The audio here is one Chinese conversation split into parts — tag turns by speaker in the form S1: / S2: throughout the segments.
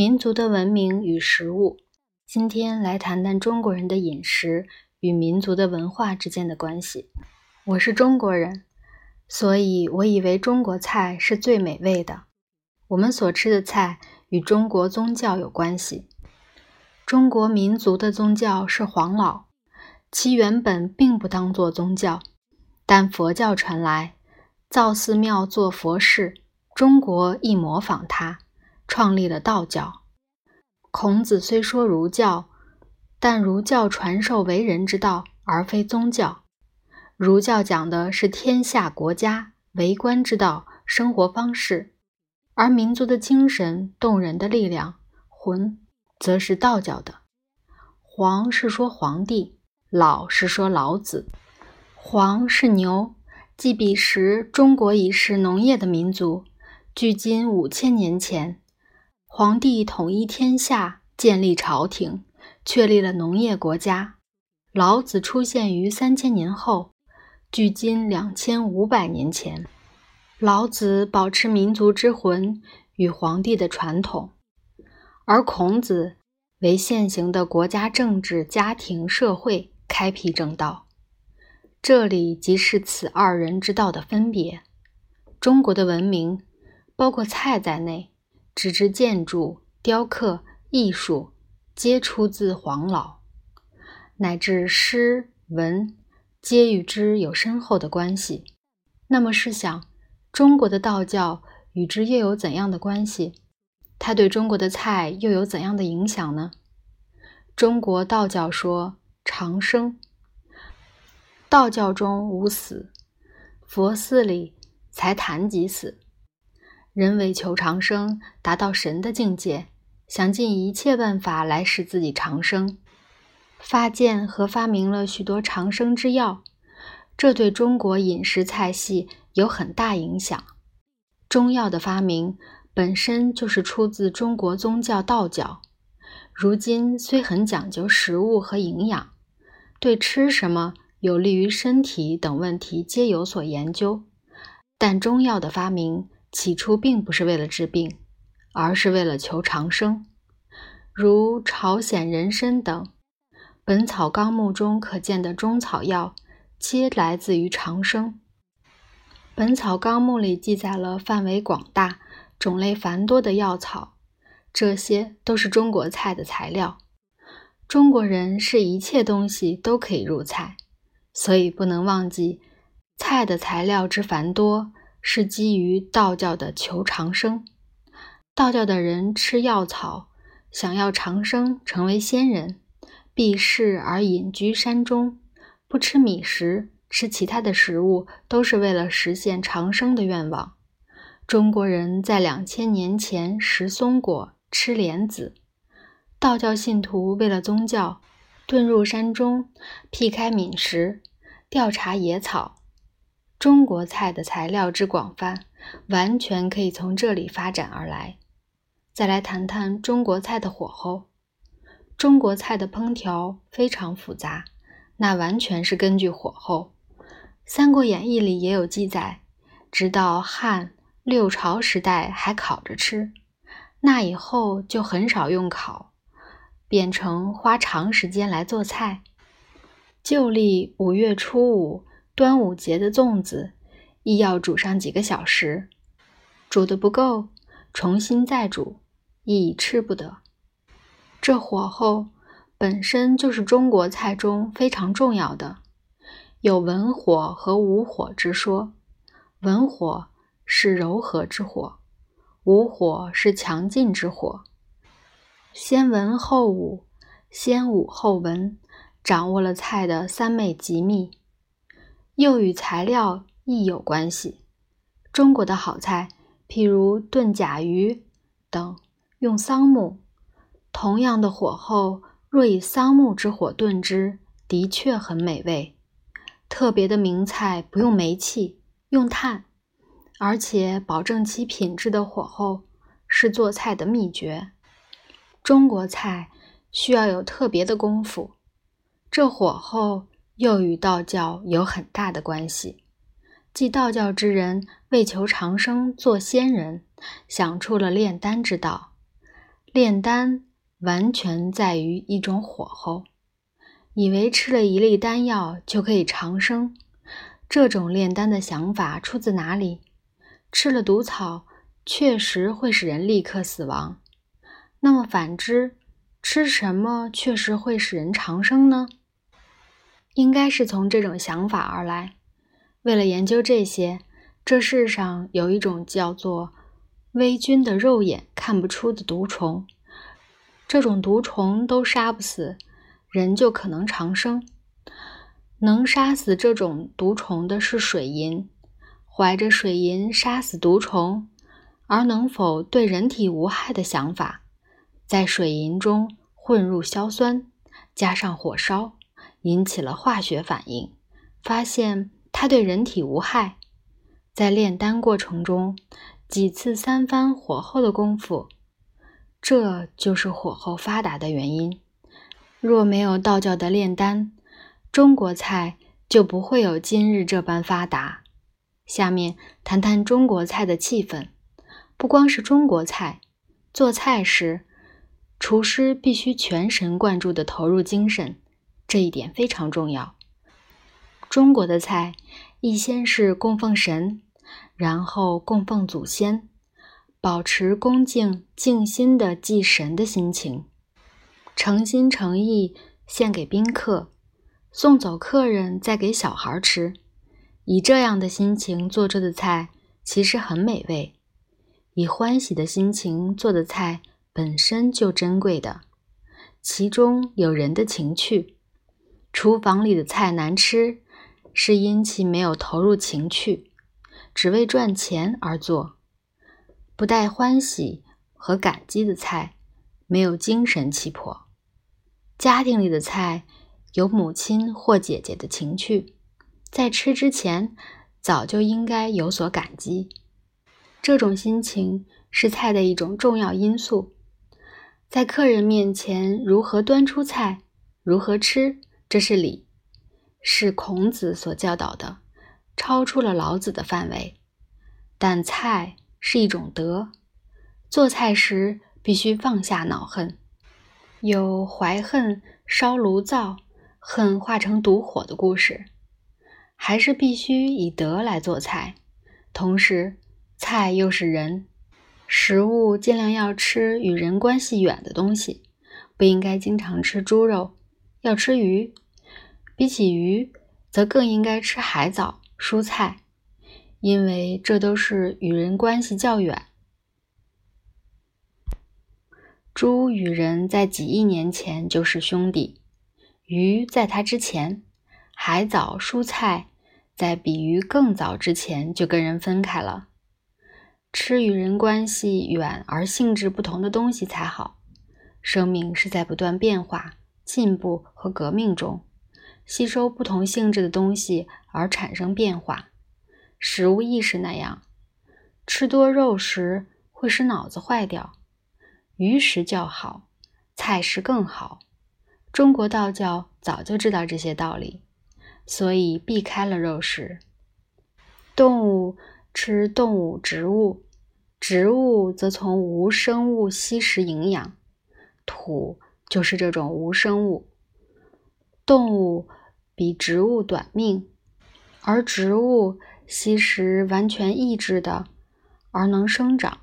S1: 民族的文明与食物。今天来谈谈中国人的饮食与民族的文化之间的关系。我是中国人，所以我以为中国菜是最美味的。我们所吃的菜与中国宗教有关系。中国民族的宗教是黄老，其原本并不当作宗教，但佛教传来，造寺庙做佛事，中国亦模仿它。创立了道教。孔子虽说儒教，但儒教传授为人之道，而非宗教。儒教讲的是天下国家为官之道、生活方式，而民族的精神、动人的力量、魂，则是道教的。黄是说皇帝，老是说老子。黄是牛，即彼时中国已是农业的民族。距今五千年前。皇帝统一天下，建立朝廷，确立了农业国家。老子出现于三千年后，距今两千五百年前。老子保持民族之魂与皇帝的传统，而孔子为现行的国家政治、家庭、社会开辟正道。这里即是此二人之道的分别。中国的文明，包括菜在内。直至建筑、雕刻、艺术，皆出自黄老，乃至诗文，皆与之有深厚的关系。那么试想，中国的道教与之又有怎样的关系？它对中国的菜又有怎样的影响呢？中国道教说长生，道教中无死，佛寺里才谈及死。人为求长生，达到神的境界，想尽一切办法来使自己长生，发现和发明了许多长生之药，这对中国饮食菜系有很大影响。中药的发明本身就是出自中国宗教道教，如今虽很讲究食物和营养，对吃什么有利于身体等问题皆有所研究，但中药的发明。起初并不是为了治病，而是为了求长生，如朝鲜人参等，《本草纲目》中可见的中草药，皆来自于长生。《本草纲目》里记载了范围广大、种类繁多的药草，这些都是中国菜的材料。中国人是一切东西都可以入菜，所以不能忘记菜的材料之繁多。是基于道教的求长生，道教的人吃药草，想要长生成为仙人，避世而隐居山中，不吃米食，吃其他的食物，都是为了实现长生的愿望。中国人在两千年前食松果，吃莲子，道教信徒为了宗教，遁入山中，辟开闽食，调查野草。中国菜的材料之广泛，完全可以从这里发展而来。再来谈谈中国菜的火候。中国菜的烹调非常复杂，那完全是根据火候。《三国演义》里也有记载，直到汉六朝时代还烤着吃，那以后就很少用烤，变成花长时间来做菜。旧历五月初五。端午节的粽子亦要煮上几个小时，煮的不够，重新再煮，亦吃不得。这火候本身就是中国菜中非常重要的，有文火和武火之说。文火是柔和之火，武火是强劲之火。先文后武，先武后文，掌握了菜的三昧极秘。又与材料亦有关系。中国的好菜，譬如炖甲鱼等，用桑木。同样的火候，若以桑木之火炖之，的确很美味。特别的名菜不用煤气，用炭，而且保证其品质的火候，是做菜的秘诀。中国菜需要有特别的功夫，这火候。又与道教有很大的关系，即道教之人为求长生做仙人，想出了炼丹之道。炼丹完全在于一种火候，以为吃了一粒丹药就可以长生。这种炼丹的想法出自哪里？吃了毒草确实会使人立刻死亡，那么反之，吃什么确实会使人长生呢？应该是从这种想法而来。为了研究这些，这世上有一种叫做微菌的肉眼看不出的毒虫，这种毒虫都杀不死，人就可能长生。能杀死这种毒虫的是水银，怀着水银杀死毒虫，而能否对人体无害的想法，在水银中混入硝酸，加上火烧。引起了化学反应，发现它对人体无害。在炼丹过程中，几次三番火候的功夫，这就是火候发达的原因。若没有道教的炼丹，中国菜就不会有今日这般发达。下面谈谈中国菜的气氛。不光是中国菜，做菜时，厨师必须全神贯注地投入精神。这一点非常重要。中国的菜，一先是供奉神，然后供奉祖先，保持恭敬敬心的祭神的心情，诚心诚意献给宾客，送走客人再给小孩吃。以这样的心情做出的菜，其实很美味。以欢喜的心情做的菜，本身就珍贵的，其中有人的情趣。厨房里的菜难吃，是因其没有投入情趣，只为赚钱而做，不带欢喜和感激的菜，没有精神气魄。家庭里的菜有母亲或姐姐的情趣，在吃之前早就应该有所感激。这种心情是菜的一种重要因素。在客人面前如何端出菜，如何吃。这是礼，是孔子所教导的，超出了老子的范围。但菜是一种德，做菜时必须放下恼恨，有怀恨烧炉灶，恨化成毒火的故事。还是必须以德来做菜，同时菜又是人，食物尽量要吃与人关系远的东西，不应该经常吃猪肉，要吃鱼。比起鱼，则更应该吃海藻、蔬菜，因为这都是与人关系较远。猪与人在几亿年前就是兄弟，鱼在它之前，海藻、蔬菜在比鱼更早之前就跟人分开了。吃与人关系远而性质不同的东西才好。生命是在不断变化、进步和革命中。吸收不同性质的东西而产生变化，食物亦是那样。吃多肉食会使脑子坏掉，鱼食较好，菜食更好。中国道教早就知道这些道理，所以避开了肉食。动物吃动物植物，植物则从无生物吸食营养，土就是这种无生物。动物。比植物短命，而植物吸食完全抑制的，而能生长。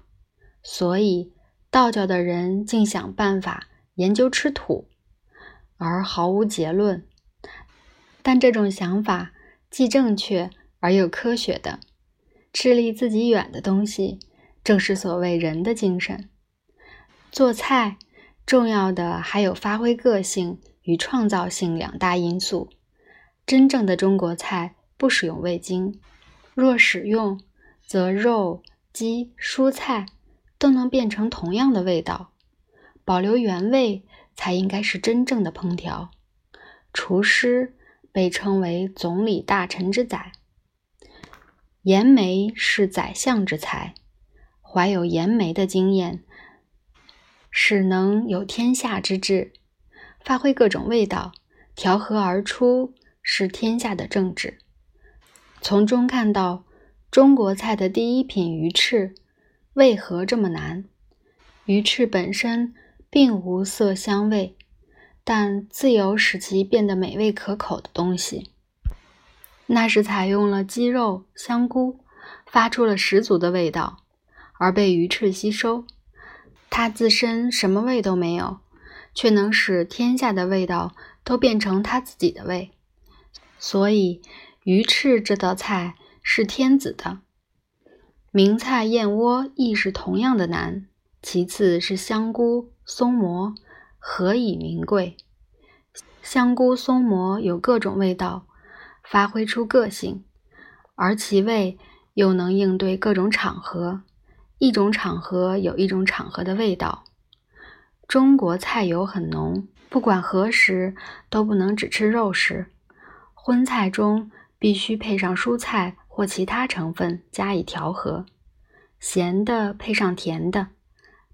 S1: 所以道教的人竟想办法研究吃土，而毫无结论。但这种想法既正确而又科学的，吃离自己远的东西，正是所谓人的精神。做菜重要的还有发挥个性与创造性两大因素。真正的中国菜不使用味精，若使用，则肉、鸡、蔬菜都能变成同样的味道。保留原味才应该是真正的烹调。厨师被称为总理大臣之宰，盐梅是宰相之才，怀有盐梅的经验，使能有天下之志，发挥各种味道，调和而出。是天下的政治，从中看到中国菜的第一品鱼翅为何这么难？鱼翅本身并无色香味，但自有使其变得美味可口的东西。那是采用了鸡肉、香菇，发出了十足的味道，而被鱼翅吸收。它自身什么味都没有，却能使天下的味道都变成它自己的味。所以，鱼翅这道菜是天子的。名菜燕窝亦是同样的难。其次是香菇、松蘑，何以名贵？香菇、松蘑有各种味道，发挥出个性，而其味又能应对各种场合。一种场合有一种场合的味道。中国菜油很浓，不管何时都不能只吃肉食。荤菜中必须配上蔬菜或其他成分加以调和，咸的配上甜的。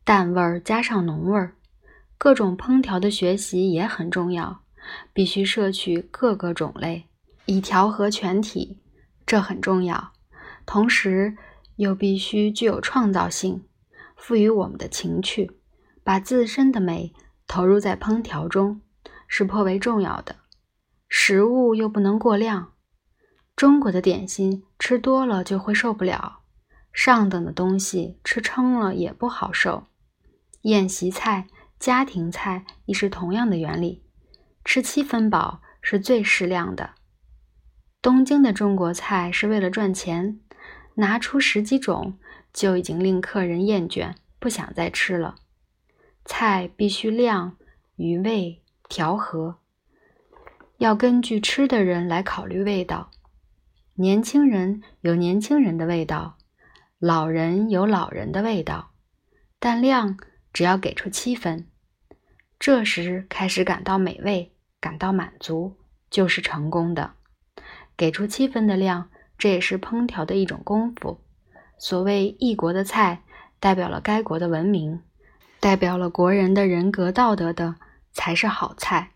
S1: 淡味儿加上浓味儿，各种烹调的学习也很重要，必须摄取各个种类，以调和全体，这很重要。同时，又必须具有创造性，赋予我们的情趣，把自身的美投入在烹调中，是颇为重要的。食物又不能过量，中国的点心吃多了就会受不了，上等的东西吃撑了也不好受。宴席菜、家庭菜亦是同样的原理，吃七分饱是最适量的。东京的中国菜是为了赚钱，拿出十几种就已经令客人厌倦，不想再吃了。菜必须量、余味、调和，要根据吃的人来考虑味道。年轻人有年轻人的味道，老人有老人的味道，但量。只要给出七分，这时开始感到美味，感到满足，就是成功的。给出七分的量，这也是烹调的一种功夫。所谓异国的菜，代表了该国的文明，代表了国人的人格道德的，才是好菜。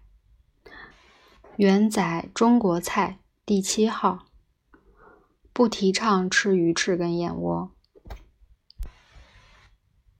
S1: 元载中国菜第七号，不提倡吃鱼翅跟燕窝。